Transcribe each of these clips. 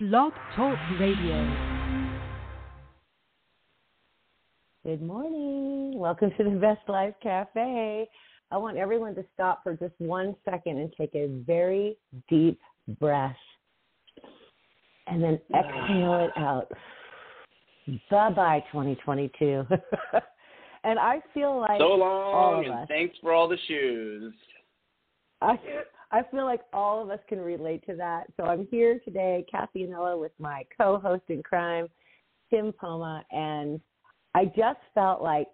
Blog Talk Radio. Good morning. Welcome to the Best Life Cafe. I want everyone to stop for just one second and take a very deep breath and then exhale it out. Bye bye, 2022. and I feel like so all long of and us, thanks for all the shoes. I, I feel like all of us can relate to that. So I'm here today, Cathy Anello, with my co-host in crime, Tim Poma, and I just felt like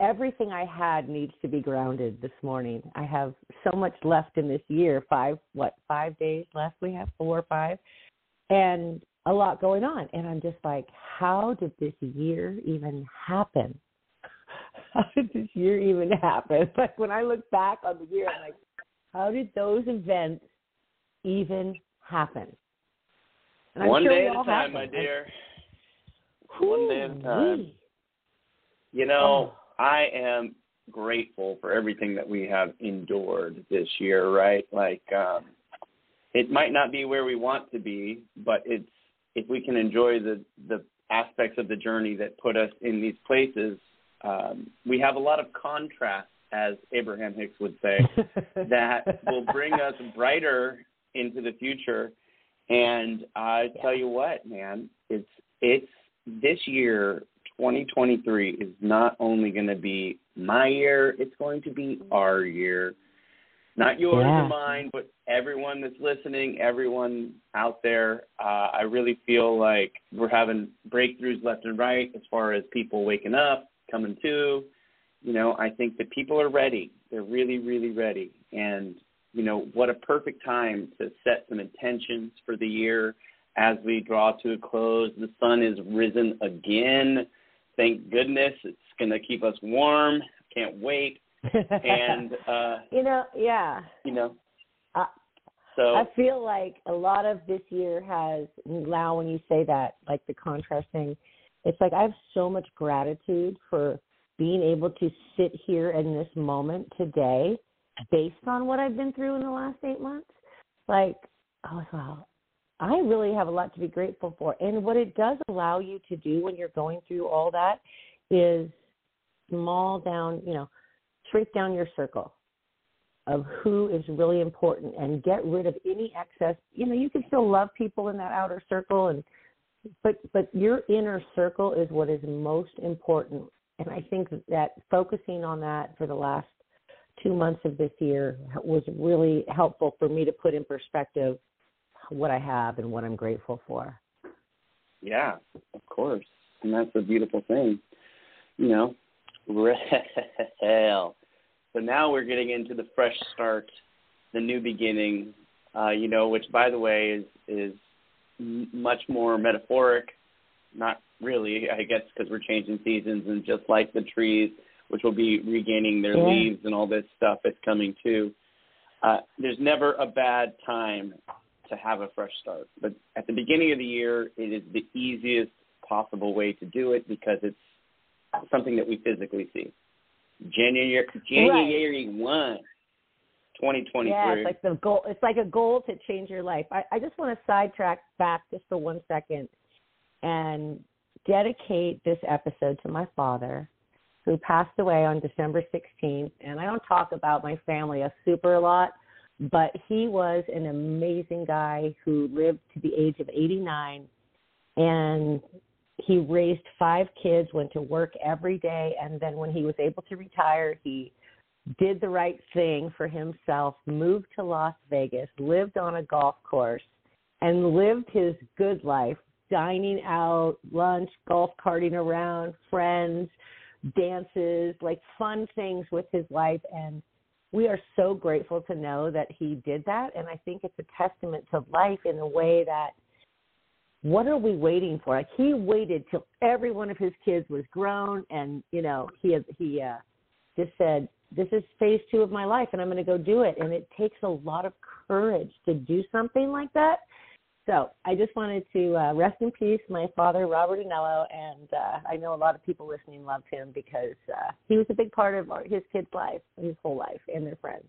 everything I had needs to be grounded this morning. I have so much left in this year. Five, what, five days left? We have four or five, and a lot going on. And I'm just like, how did this year even happen? How did this year even happen? Like when I look back on the year, I'm like, how did those events even happen? One sure day at a time, my dear. One day at a time. You know, I am grateful for everything that we have endured this year, right? Like um it might not be where we want to be, but it's if we can enjoy the the aspects of the journey that put us in these places, um, we have a lot of contrast, as Abraham Hicks would say, that will bring us brighter into the future. And I tell you what, man, it's it's this year, 2023, is not only going to be my year; it's going to be our year. Not yours Yeah. or mine, but everyone that's listening, everyone out there. Uh, I really feel like we're having breakthroughs left and right as far as people waking up, coming to. You know, I think that people are ready. They're really, really ready. And you know, what a perfect time to set some intentions for the year as we draw to a close. The sun is risen again. Thank goodness. It's going to keep us warm. Can't wait. And, uh, you know, yeah. you know, I, so I feel like a lot of this year has now when you say that, like the contrast thing, it's like I have so much gratitude for being able to sit here in this moment today based on what I've been through in the last eight months. Like, oh wow, I really have a lot to be grateful for. And what it does allow you to do when you're going through all that is small down, you know, shrink down your circle of who is really important and get rid of any excess. You know, you can still love people in that outer circle and but but your inner circle is what is most important. And I think that focusing on that for the last two months of this year was really helpful for me to put in perspective what I have and what I'm grateful for. yeah, of course. And that's a beautiful thing. You know, hell. So now we're getting into the fresh start, the new beginning, uh, you know, which by the way is is much more metaphoric. Not really, I guess, because we're changing seasons, and just like the trees, which will be regaining their Yeah. leaves and all this stuff that's coming too. Uh, there's never a bad time to have a fresh start, but at the beginning of the year, it is the easiest possible way to do it because it's something that we physically see. January January one, twenty twenty Yeah, it's like the goal. It's like a goal to change your life. I, I just want to sidetrack back just for one second and dedicate this episode to my father, who passed away on December 16th. And I don't talk about my family a super lot, but he was an amazing guy who lived to the age of 89, and he raised five kids, went to work every day, and then when he was able to retire, he did the right thing for himself, moved to Las Vegas, lived on a golf course, and lived his good life, dining out, lunch, golf carting around, friends, dances, like fun things with his life. And we are so grateful to know that he did that. And I think it's a testament to life in a way that what are we waiting for? Like he waited till every one of his kids was grown and, you know, he he uh just said, This is phase two of my life and I'm gonna go do it and it takes a lot of courage to do something like that. So I just wanted to uh, rest in peace, my father, Robert Anello, and uh, I know a lot of people listening loved him because uh, he was a big part of our, his kids' life, his whole life, and their friends.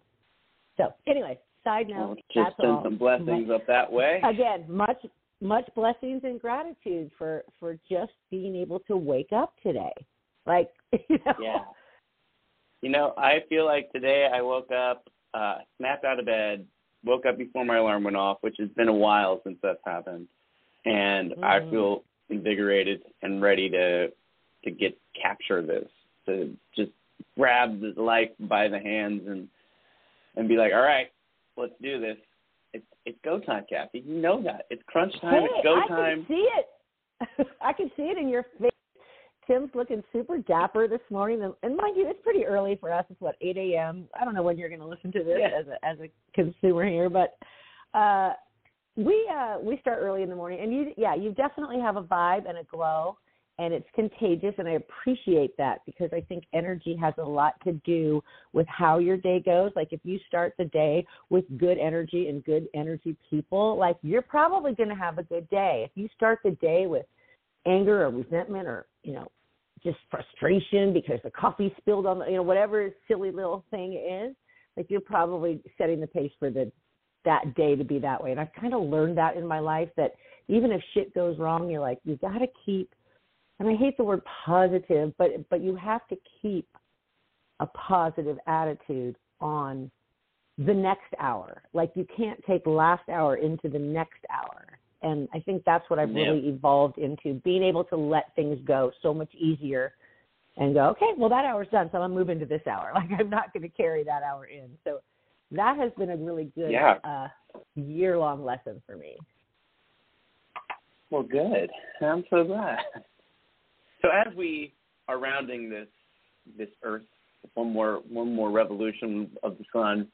So, anyway, side note, Well, just send some blessings up that way. Again, much much blessings and gratitude for for just being able to wake up today. Like, you know. Yeah. You know, I feel like today I woke up, uh, snapped out of bed, woke up before my alarm went off, which has been a while since that's happened, and mm. I feel invigorated and ready to to get capture this, to just grab this life by the hands and and be like, all right, let's do this. It's it's go time, Cathy. You know that it's crunch time. Hey, it's go I time. I can see it. I can see it in your face. Tim's looking super dapper this morning, and, and mind you, it's pretty early for us. It's what 8 a.m. I don't know when you're going to listen to this yeah. as a as a consumer here, but uh, we uh, we start early in the morning, and you yeah, you definitely have a vibe and a glow and it's contagious and i appreciate that because i think energy has a lot to do with how your day goes like if you start the day with good energy and good energy people like you're probably going to have a good day if you start the day with anger or resentment or you know just frustration because the coffee spilled on the you know whatever silly little thing is like you're probably setting the pace for the that day to be that way and i've kind of learned that in my life that even if shit goes wrong you're like you got to keep and I hate the word positive, but but you have to keep a positive attitude on the next hour. Like you can't take last hour into the next hour. And I think that's what I've yeah. really evolved into being able to let things go so much easier and go, okay, well that hour's done, so I'm moving to move into this hour. Like I'm not going to carry that hour in. So that has been a really good yeah. uh, year long lesson for me. Well, good. I'm so glad. So as we are rounding this this Earth, one more one more revolution of the sun.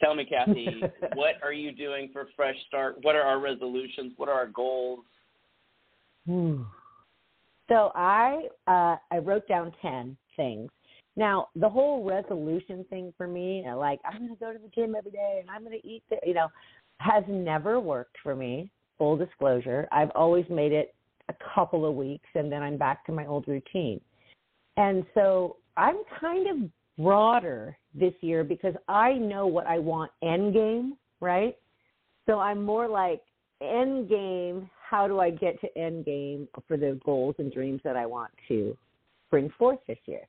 Tell me, Cathy, what are you doing for fresh start? What are our resolutions? What are our goals? So I uh, I wrote down ten things. Now the whole resolution thing for me, like I'm going to go to the gym every day and I'm going to eat, the, you know, has never worked for me. Full disclosure, I've always made it a couple of weeks and then I'm back to my old routine. And so I'm kind of broader this year because I know what I want end game, right? So I'm more like end game, how do I get to end game for the goals and dreams that I want to bring forth this year?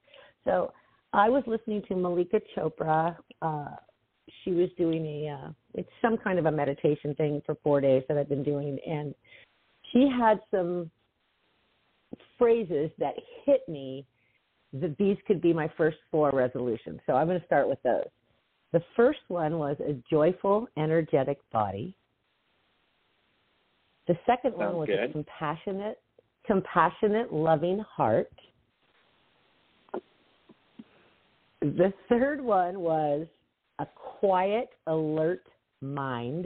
So I was listening to Malika Chopra. Uh, she was doing a, uh, it's some kind of a meditation thing for four days that I've been doing. And she had some phrases that hit me that these could be my first four resolutions. So I'm going to start with those. The first one was a joyful, energetic body. The second Sounds one was good. a compassionate, compassionate, loving heart. The third one was a quiet, alert mind.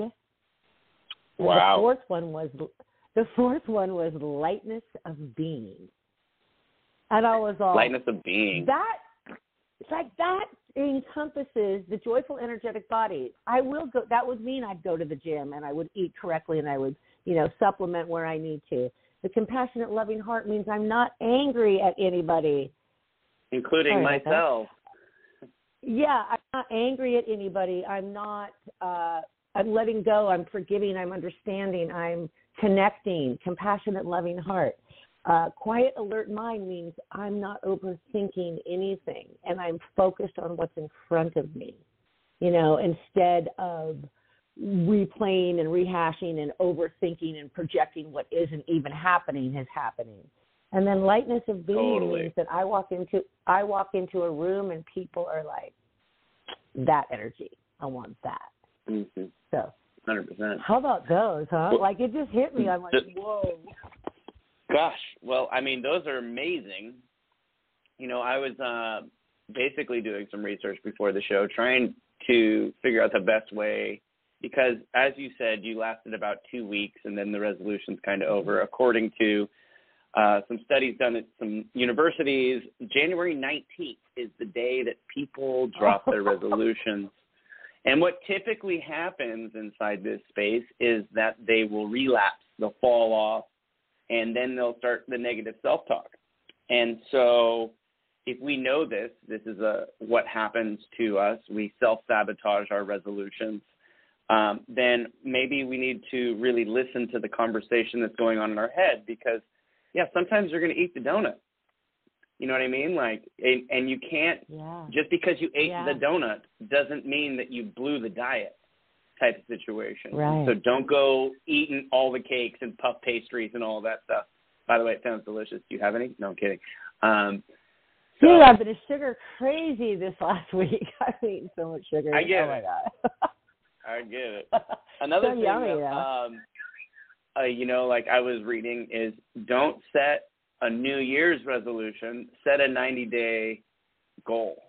Wow. The fourth one was the fourth one was lightness of being. And I was all Lightness of being. that like that encompasses the joyful energetic body. I will go that would mean I'd go to the gym and I would eat correctly and I would, you know, supplement where I need to. The compassionate loving heart means I'm not angry at anybody. including myself. Yeah, I'm not angry at anybody. I'm not uh I'm letting go, I'm forgiving, I'm understanding, I'm connecting, compassionate, loving heart. Uh, quiet, alert mind means I'm not overthinking anything and I'm focused on what's in front of me, you know, instead of replaying and rehashing and overthinking and projecting what isn't even happening is happening. And then lightness of being Totally. means that I walk into I walk into a room and people are like, that energy. I want that. Mm-hmm. So Hundred percent. how about those, huh? Well, like it just hit me. I'm like, whoa. Gosh, well, I mean, those are amazing. You know, I was uh, basically doing some research before the show, trying to figure out the best way. Because, as you said, you lasted about two weeks, and then the resolution's kind of over. According to uh, some studies done at some universities, January 19th is the day that people drop their resolutions. And what typically happens inside this space is that they will relapse, they'll fall off, and then they'll start the negative self-talk. And so if we know this, this is a what happens to us. We self-sabotage our resolutions. um, then maybe we need to really listen to the conversation that's going on in our head because, yeah, sometimes you're going to eat the donut. You know what I mean? Like, and, and you can't Yeah. just because you ate Yeah. the donut doesn't mean that you blew the diet type of situation. Right. So don't go eating all the cakes and puff pastries and all that stuff. By the way, it sounds delicious. Do you have any? No, I'm kidding. Um, so, Dude, I've been sugar crazy this last week. I've eaten so much sugar. I get oh my it. god. I get it. Another so thing yummy that, um, uh, you know, like I was reading, is don't set a New Year's resolution. Set a 90 day goal.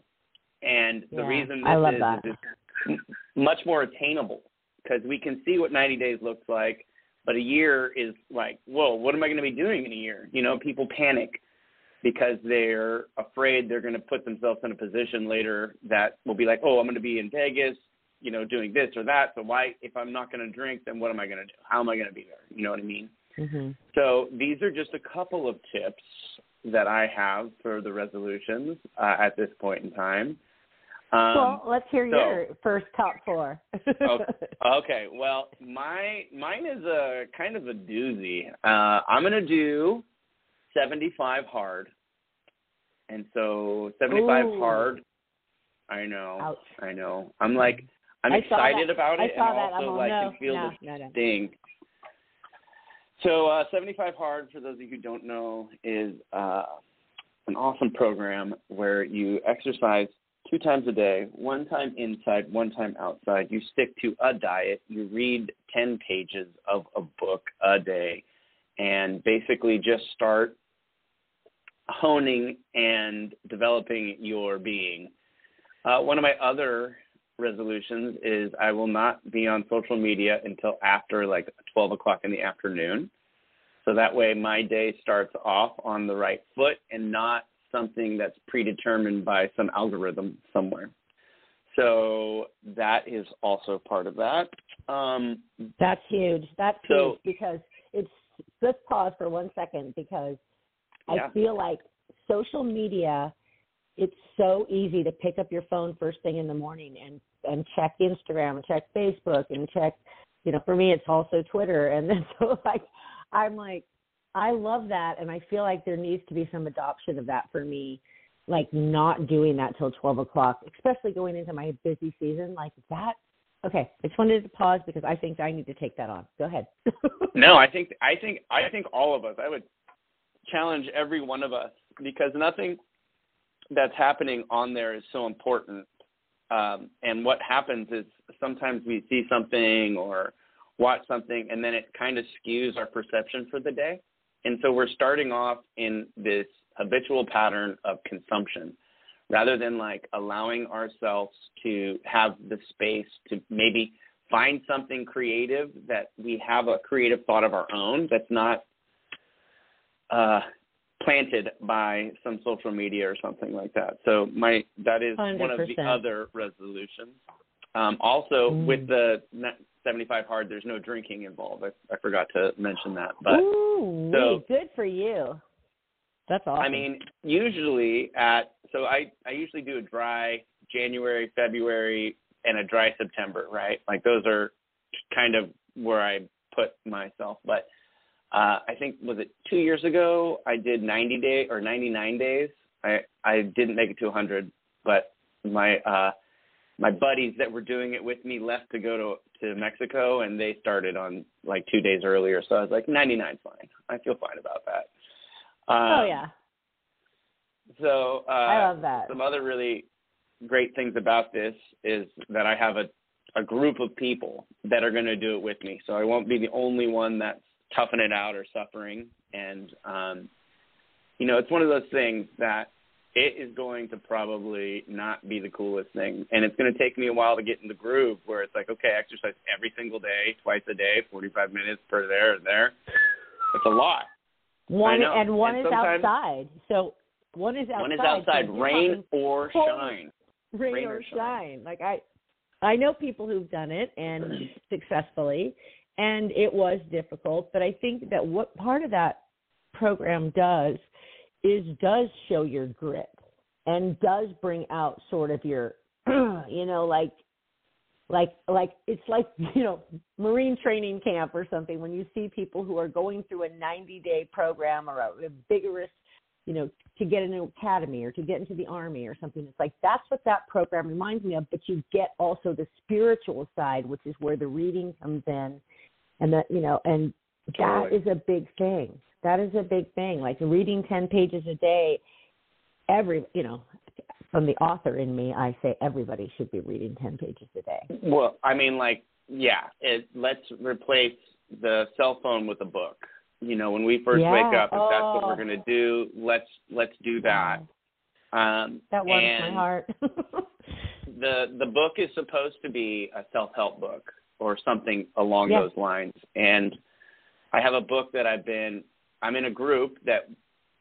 And the Yeah, reason I love is, that. is much more attainable because we can see what 90 days looks like, but a year is like, whoa, what am I going to be doing in a year? You know, people panic because they're afraid they're going to put themselves in a position later that will be like, oh, I'm going to be in Vegas, you know, doing this or that. So why, if I'm not going to drink, then what am I going to do? How am I going to be there? You know what I mean? hmm So these are just a couple of tips that I have for the resolutions uh, at this point in time. Um, well, let's hear so- your first top four. Okay. Okay, well, my mine is a kind of a doozy. Uh, I'm gonna do 75 hard, and so 75 Ooh. hard. I know, Ouch. I know. I'm like, I'm I excited about I it, saw and that. also like no, can feel no, the no. sting. So uh, 75 hard, for those of you who don't know, is uh, an awesome program where you exercise two times a day, one time inside, one time outside. You stick to a diet. You read 10 pages of a book a day and basically just start honing and developing your being. Uh, one of my other resolutions is I will not be on social media until after like 12 o'clock in the afternoon. So that way my day starts off on the right foot and not something that's predetermined by some algorithm somewhere. So that is also part of that. Um, That's huge. That's So- huge because it's let's pause for one second because Yeah. I feel like social media it's so easy to pick up your phone first thing in the morning and and check Instagram and check Facebook and check you know for me it's also Twitter and then so like I'm like I love that and I feel like there needs to be some adoption of that for me like not doing that till 12 o'clock especially going into my busy season like that okay I just wanted to pause because I think I need to take that on go ahead no, I think I think I think all of us. I would challenge every one of us because nothing that's happening on there is so important. Um, and what happens is sometimes we see something or watch something, and then it kind of skews our perception for the day. And so we're starting off in this habitual pattern of consumption rather than like allowing ourselves to have the space to maybe find something creative that we have a creative thought of our own that's not uh, planted by some social media or something like that. So my that is one of the other resolutions. Um, also, Mm. with the 75 hard, there's no drinking involved. I, I forgot to mention that, but Ooh, so- good for you. That's awesome. I mean, usually at so I I usually do a dry January, February, and a dry September, right? Like those are kind of where I put myself. But uh, I think was it two years ago I did 90 day or 99 days. I I didn't make it to 100, but my uh, my buddies that were doing it with me left to go to to Mexico, and they started on like two days earlier. So I was like, 99 fine. I feel fine about that. Um, oh yeah, So uh, I love that. some other really great things about this is that I have a a group of people that are going to do it with me. So I won't be the only one that's toughing it out or suffering. And um, you know, it's one of those things that it is going to probably not be the coolest thing, and it's going to take me a while to get in the groove where it's like, okay, exercise every single day, twice a day, 45 minutes per there or there. It's a lot. one and one And is outside. So one is outside. One is outside, you're rain or shine. rain, rain or or shine. Like I, I know people who've done it and successfully, and it was difficult. But I think that what part of that program does is does show your grit and does bring out sort of your, you know, like like like it's like you know marine training camp or something. When you see people who are going through a 90 day program or a, a vigorous you know to get into academy or to get into the army or something it's like that's what that program reminds me of. But you get also the spiritual side which is where the reading comes in. And that you know and that Totally. is a big thing that is a big thing like reading 10 pages a day every you know from the author in me i say everybody should be reading 10 pages a day Well, I mean, like, yeah, it, let's replace the cell phone with a book. You know, when we first Yeah. wake up, if that's what Oh. we're gonna do, let's let's do that. Um, that warms my heart the the book is supposed to be a self help book or something along those lines. And I have a book that I've been I'm in a group that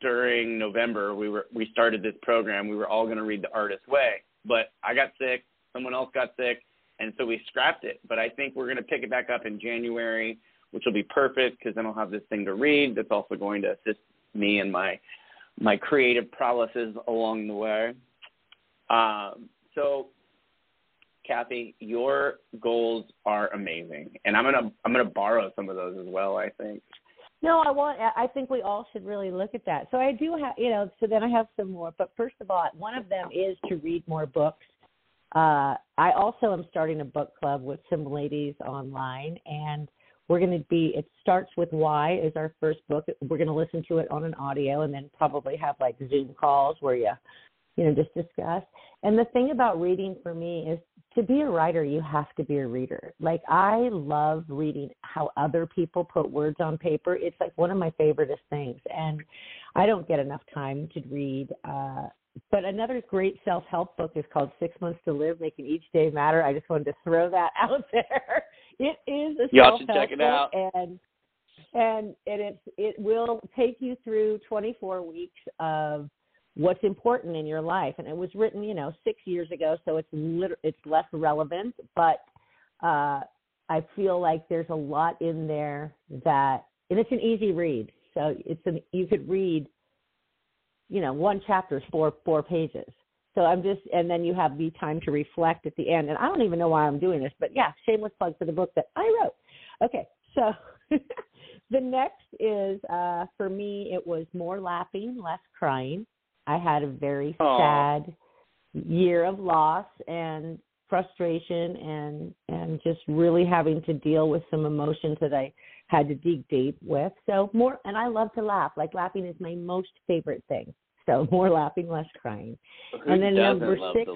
during November we were we started this program. We were all going to read The Artist's Way, but I got sick. Someone else got sick, and so we scrapped it. But I think we're going to pick it back up in January, which will be perfect because then I'll have this thing to read. That's also going to assist me in my my creative prowesses along the way. Um, so, Cathy, your goals are amazing, and I'm gonna I'm gonna borrow some of those as well. I think. No, I want. I think we all should really look at that. So I do have, you know. So then I have some more. But first of all, one of them is to read more books. Uh, I also am starting a book club with some ladies online, and we're going to be. It starts with Why is our first book. We're going to listen to it on an audio, and then probably have like Zoom calls where you, you know, just discuss. And the thing about reading for me is to be a writer, you have to be a reader. Like I love reading how other people put words on paper. It's like one of my favoriteest things, and I don't get enough time to read. Uh, but another great self-help book is called Six Months to Live, Making Each Day Matter. I just wanted to throw that out there. It is a Y'all should self-help check it out. and and and it's it will take you through 24 weeks of what's important in your life. And it was written you know six years ago so it's lit- it's less relevant. But uh i feel like there's a lot in there that and it's an easy read. So it's an you could read you know one chapter is four four pages. So i'm just and then you have the time to reflect at the end. And i don't even know why i'm doing this but yeah shameless plug for the book that i wrote. Okay so the next is uh for me it was more laughing less crying i had a very Aw. sad year of loss and frustration and and just really having to deal with some emotions that i had to dig deep with so more and i love to laugh like laughing is my most favorite thing so more laughing less crying Who And then number love six-?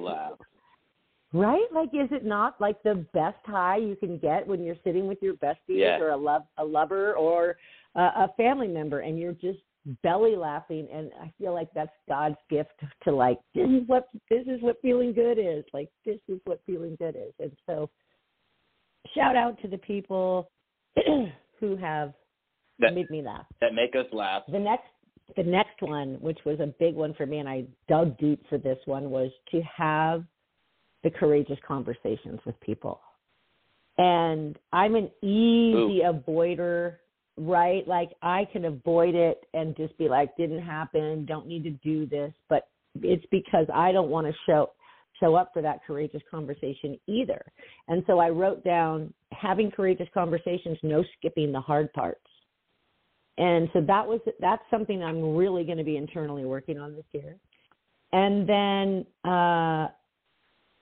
Right? Like, is it not like the best high you can get when you're sitting with your besties or a love a lover or a, a family member and you're just belly laughing? And I feel like that's God's gift to like this is what this is what feeling good is. Like this is what feeling good is. And so, shout out to the people who have That made me laugh. that make us laugh. The next the next one, which was a big one for me, and I dug deep for this one, was to have the courageous conversations with people. And I'm an easy avoider, right? Like I can avoid it and just be like, didn't happen, don't need to do this. But it's because I don't want to show show up for that courageous conversation either. And so I wrote down having courageous conversations, no skipping the hard parts and so that was that's something I'm really going to be internally working on this year. And then uh,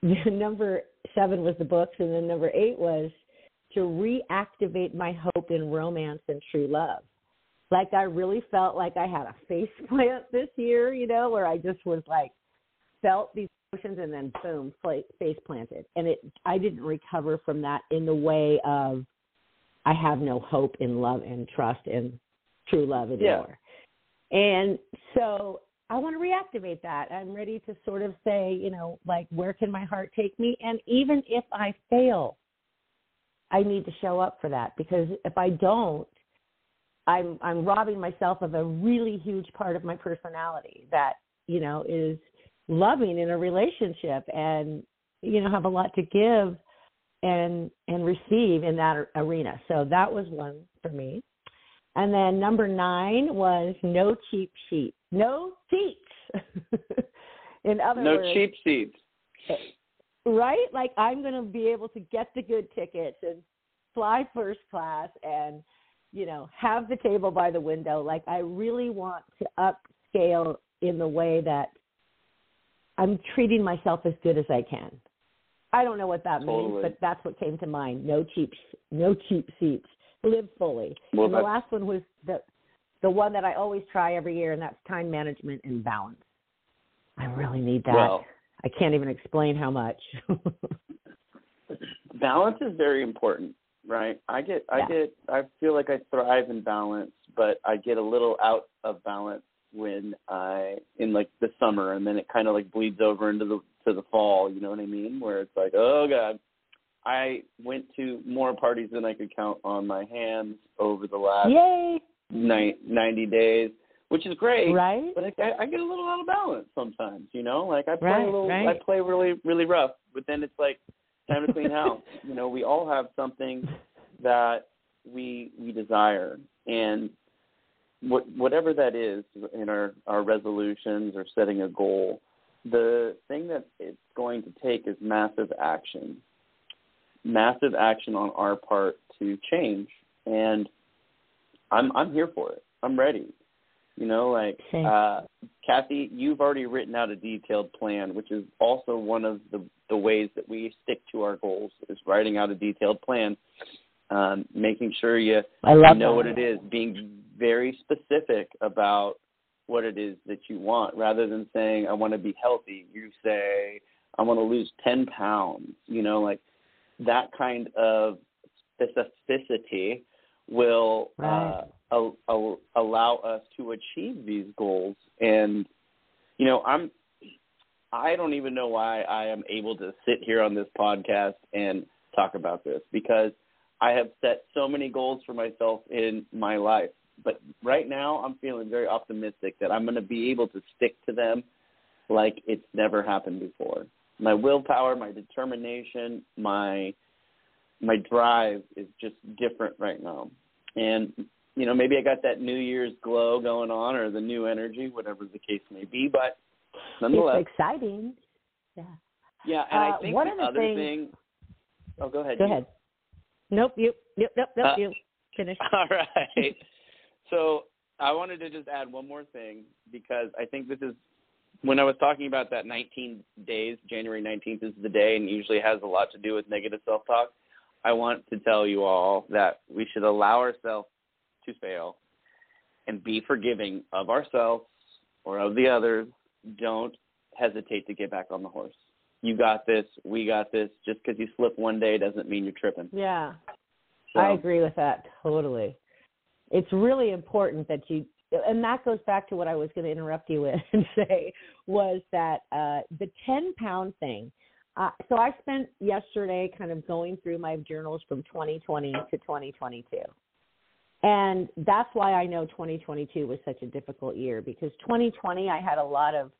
number seven was the books, and then number eight was to reactivate my hope in romance and true love. Like I really felt like I had a face plant this year, you know, where I just was like felt these emotions and then boom, face planted, and it I didn't recover from that in the way of I have no hope in love and trust and true love anymore. And so I want to reactivate that. I'm ready to sort of say, you know, like where can my heart take me? And even if I fail, I need to show up for that because if I don't, I'm I'm robbing myself of a really huge part of my personality that, you know, is loving in a relationship and you know have a lot to give and and receive in that arena. So that was one for me. And then number nine was no cheap sheet, no cheats. in other No words, cheap seats. Eh, right? Like I'm going to be able to get the good tickets and fly first class and you know have the table by the window. Like I really want to upscale in the way that I'm treating myself as good as I can. I don't know what that Totally. means, but that's what came to mind. No cheap, no cheap seats. Live fully. Well, and the last one was the the one that I always try every year, and that's time management and balance. I really need that. Well, I can't even explain how much. balance is very important, right? I get I Yeah. get I feel like I thrive in balance, but I get a little out of balance when I in like the summer and then it kind of like bleeds over into the to the fall, you know what I mean? Where it's like, "Oh god, I went to more parties than I could count on my hands over the last Yay! ni- 90 days, which is great. Right? But I, I get a little out of balance sometimes, you know. Like I play Right, a little, right. I play really, really rough. But then it's like time to clean house. You know, we all have something that we we desire, and what whatever that is in our our resolutions or setting a goal, the thing that it's going to take is massive action, massive action on our part to change, and I'm I'm here for it. I'm ready. You know, like uh Cathy, you've already written out a detailed plan, which is also one of the the ways that we stick to our goals is writing out a detailed plan. Um, making sure you I love know that. what it is, being very specific about what it is that you want rather than saying I want to be healthy. You say I want to lose 10 pounds, you know, like that kind of specificity will Right. uh, al- al- allow us to achieve these goals. And you know, I'm I don't even know why I am able to sit here on this podcast and talk about this because I have set so many goals for myself in my life. But right now, I'm feeling very optimistic that I'm going to be able to stick to them like it's never happened before. My willpower, my determination, my my drive is just different right now. And you know, maybe I got that New Year's glow going on or the new energy, whatever the case may be, but nonetheless, It's exciting. Yeah. yeah, and I Uh, think one the other things- thing Oh, go ahead. Go you. ahead. Nope. You. Yep. Nope. Nope. Uh, you. Finish. All right. So I wanted to just add one more thing because I think this is when I was talking about that 19 days, January 19th is the day and usually has a lot to do with negative self talk. I want to tell you all that we should allow ourselves to fail and be forgiving of ourselves or of the others. Don't hesitate to get back on the horse. You got this. We got this. Just because you slip one day doesn't mean you're tripping. Yeah. So, I agree with that totally. It's really important that you, and that goes back to what I was going to interrupt you with and say was that uh, the 10 pound thing. Uh, so I spent yesterday kind of going through my journals from 2020 to 2022. And that's why I know 2022 was such a difficult year because 2020 I had a lot of,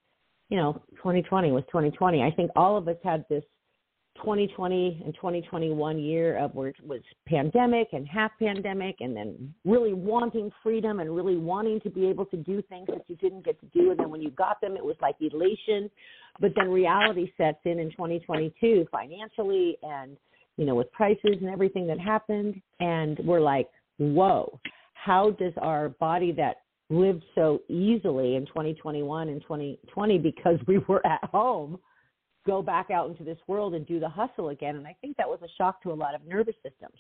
you know, 2020 was 2020. I think all of us had this 2020 and 2021 year of where it was pandemic and half pandemic and then really wanting freedom and really wanting to be able to do things that you didn't get to do. And then when you got them it was like elation. But then reality sets in in 2022 financially and you know with prices and everything that happened. And we're like whoa how does our body that lived so easily in 2021 and 2020 because we were at home go back out into this world and do the hustle again. And I think that was a shock to a lot of nervous systems.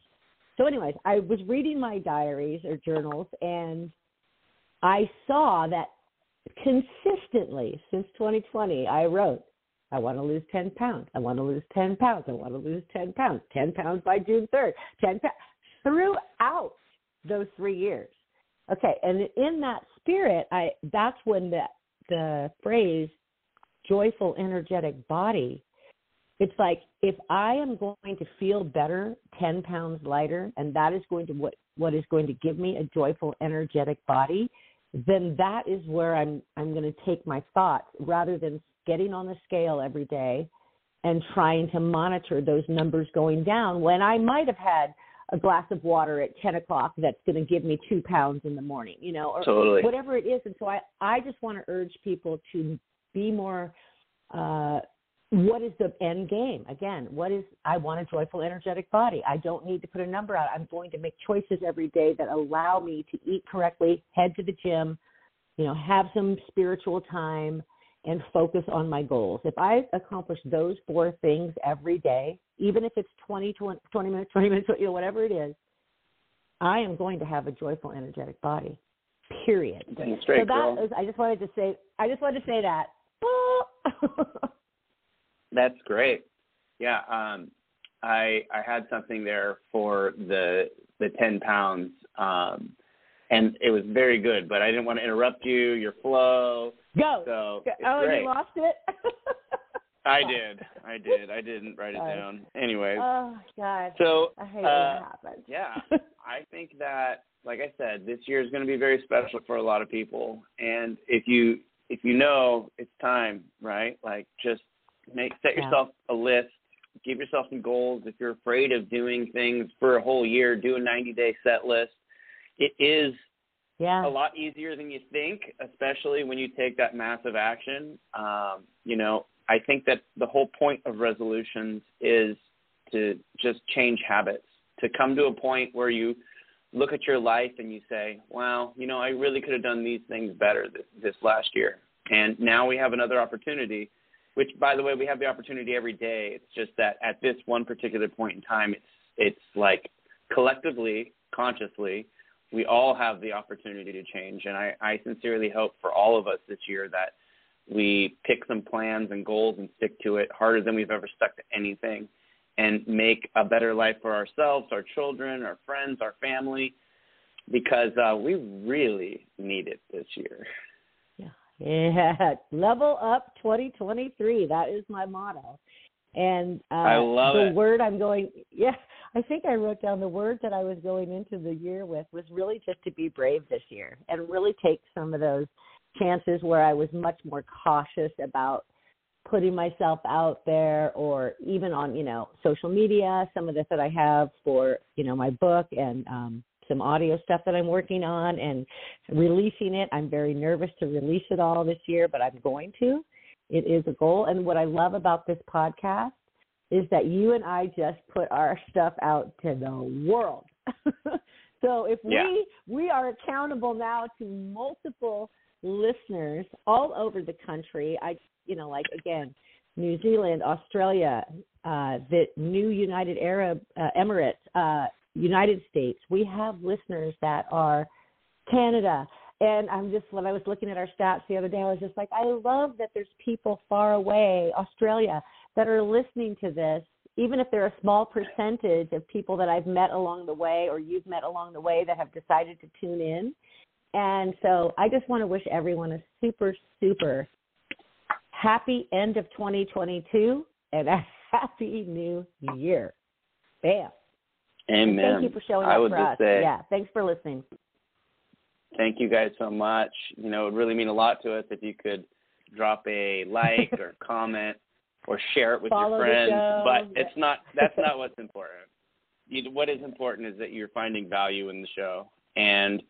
So, anyways, I was reading my diaries or journals and I saw that consistently since 2020, I wrote, I want to lose 10 pounds. I want to lose 10 pounds. I want to lose 10 pounds. 10 pounds by June 3rd. 10 pounds throughout those three years. Okay. And in that spirit, I, that's when the, the phrase joyful, energetic body, it's like if I am going to feel better, 10 pounds lighter, and that is going to what, what is going to give me a joyful, energetic body, then that is where I'm I'm going to take my thoughts rather than getting on the scale every day and trying to monitor those numbers going down when I might have had a glass of water at 10 o'clock that's going to give me two pounds in the morning, you know, or Totally. whatever it is. And so I, I just want to urge people to be more uh, what is the end game? Again, what is I want a joyful, energetic body. I don't need to put a number out. I'm going to make choices every day that allow me to eat correctly, head to the gym, you know, have some spiritual time and focus on my goals. If I accomplish those four things every day, even if it's 20, 20, 20 minutes, 20 minutes, you know, whatever it is, I am going to have a joyful, energetic body. Period. straight, so that girl. is, I just wanted to say, I just wanted to say that. That's great. Yeah, um, I I had something there for the the ten pounds, um, and it was very good. But I didn't want to interrupt you, your flow. Go. So Go. oh, great. you lost it. I did. I did. I didn't write it down. Anyways, Oh God. so I hate uh, when that happens. yeah, I think that, like I said, this year is going to be very special for a lot of people. And if you if you know it's time, right? Like just make set Yeah. yourself a list, give yourself some goals. If you're afraid of doing things for a whole year, do a 90 day set list. It is yeah. a lot easier than you think, especially when you take that massive action. Um, you know, I think that the whole point of resolutions is to just change habits, to come to a point where you look at your life and you say, wow, you know, I really could have done these things better this, this last year. And now we have another opportunity, which, by the way, we have the opportunity every day. It's just that at this one particular point in time, it's, it's like collectively, consciously, we all have the opportunity to change. And I, I sincerely hope for all of us this year that we pick some plans and goals and stick to it harder than we've ever stuck to anything and make a better life for ourselves, our children, our friends, our family, because uh, we really need it this year. Yeah, level up 2023. That is my motto. And uh, I love the it. word I'm going. Yeah, I think I wrote down the word that I was going into the year with was really just to be brave this year and really take some of those chances where I was much more cautious about putting myself out there or even on you know social media some of this that i have for you know my book and um some audio stuff that i'm working on and releasing it i'm very nervous to release it all this year but i'm going to it is a goal and what i love about this podcast is that you and i just put our stuff out to the world so if Yeah. we we are accountable now to multiple listeners all over the country i you know, like again, New Zealand, Australia, uh, the new United Arab uh, Emirates, uh, United States. We have listeners that are Canada. And I'm just, when I was looking at our stats the other day, I was just like, I love that there's people far away, Australia, that are listening to this, even if they're a small percentage of people that I've met along the way or you've met along the way that have decided to tune in. And so I just want to wish everyone a super, super happy end of 2022 and a happy new year. Bam. And Amen. thank you for showing I up would for just us. say yeah, thanks for listening. Thank you guys so much. You know, it would really mean a lot to us if you could drop a like or comment or share it with Follow your friends. But it's not that's not what's important. You, what is important is that you're finding value in the show. And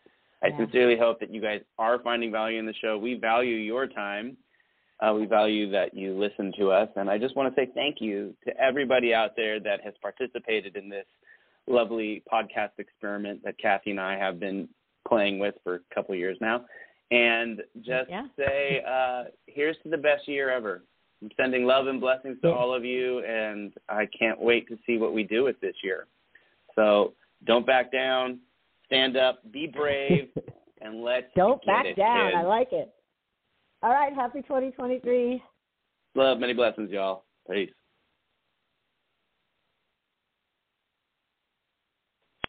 I Yeah. sincerely hope that you guys are finding value in the show. We value your time. Uh, we value that you listen to us. And I just want to say thank you to everybody out there that has participated in this lovely podcast experiment that Cathy and I have been playing with for a couple of years now. And just Yeah. say, uh, here's to the best year ever. I'm sending love and blessings to all of you, and I can't wait to see what we do with this year. So don't back down, stand up, be brave, and let's Don't get back it, down. kids. I like it. All right, happy 2023. Love, many blessings, y'all. Peace.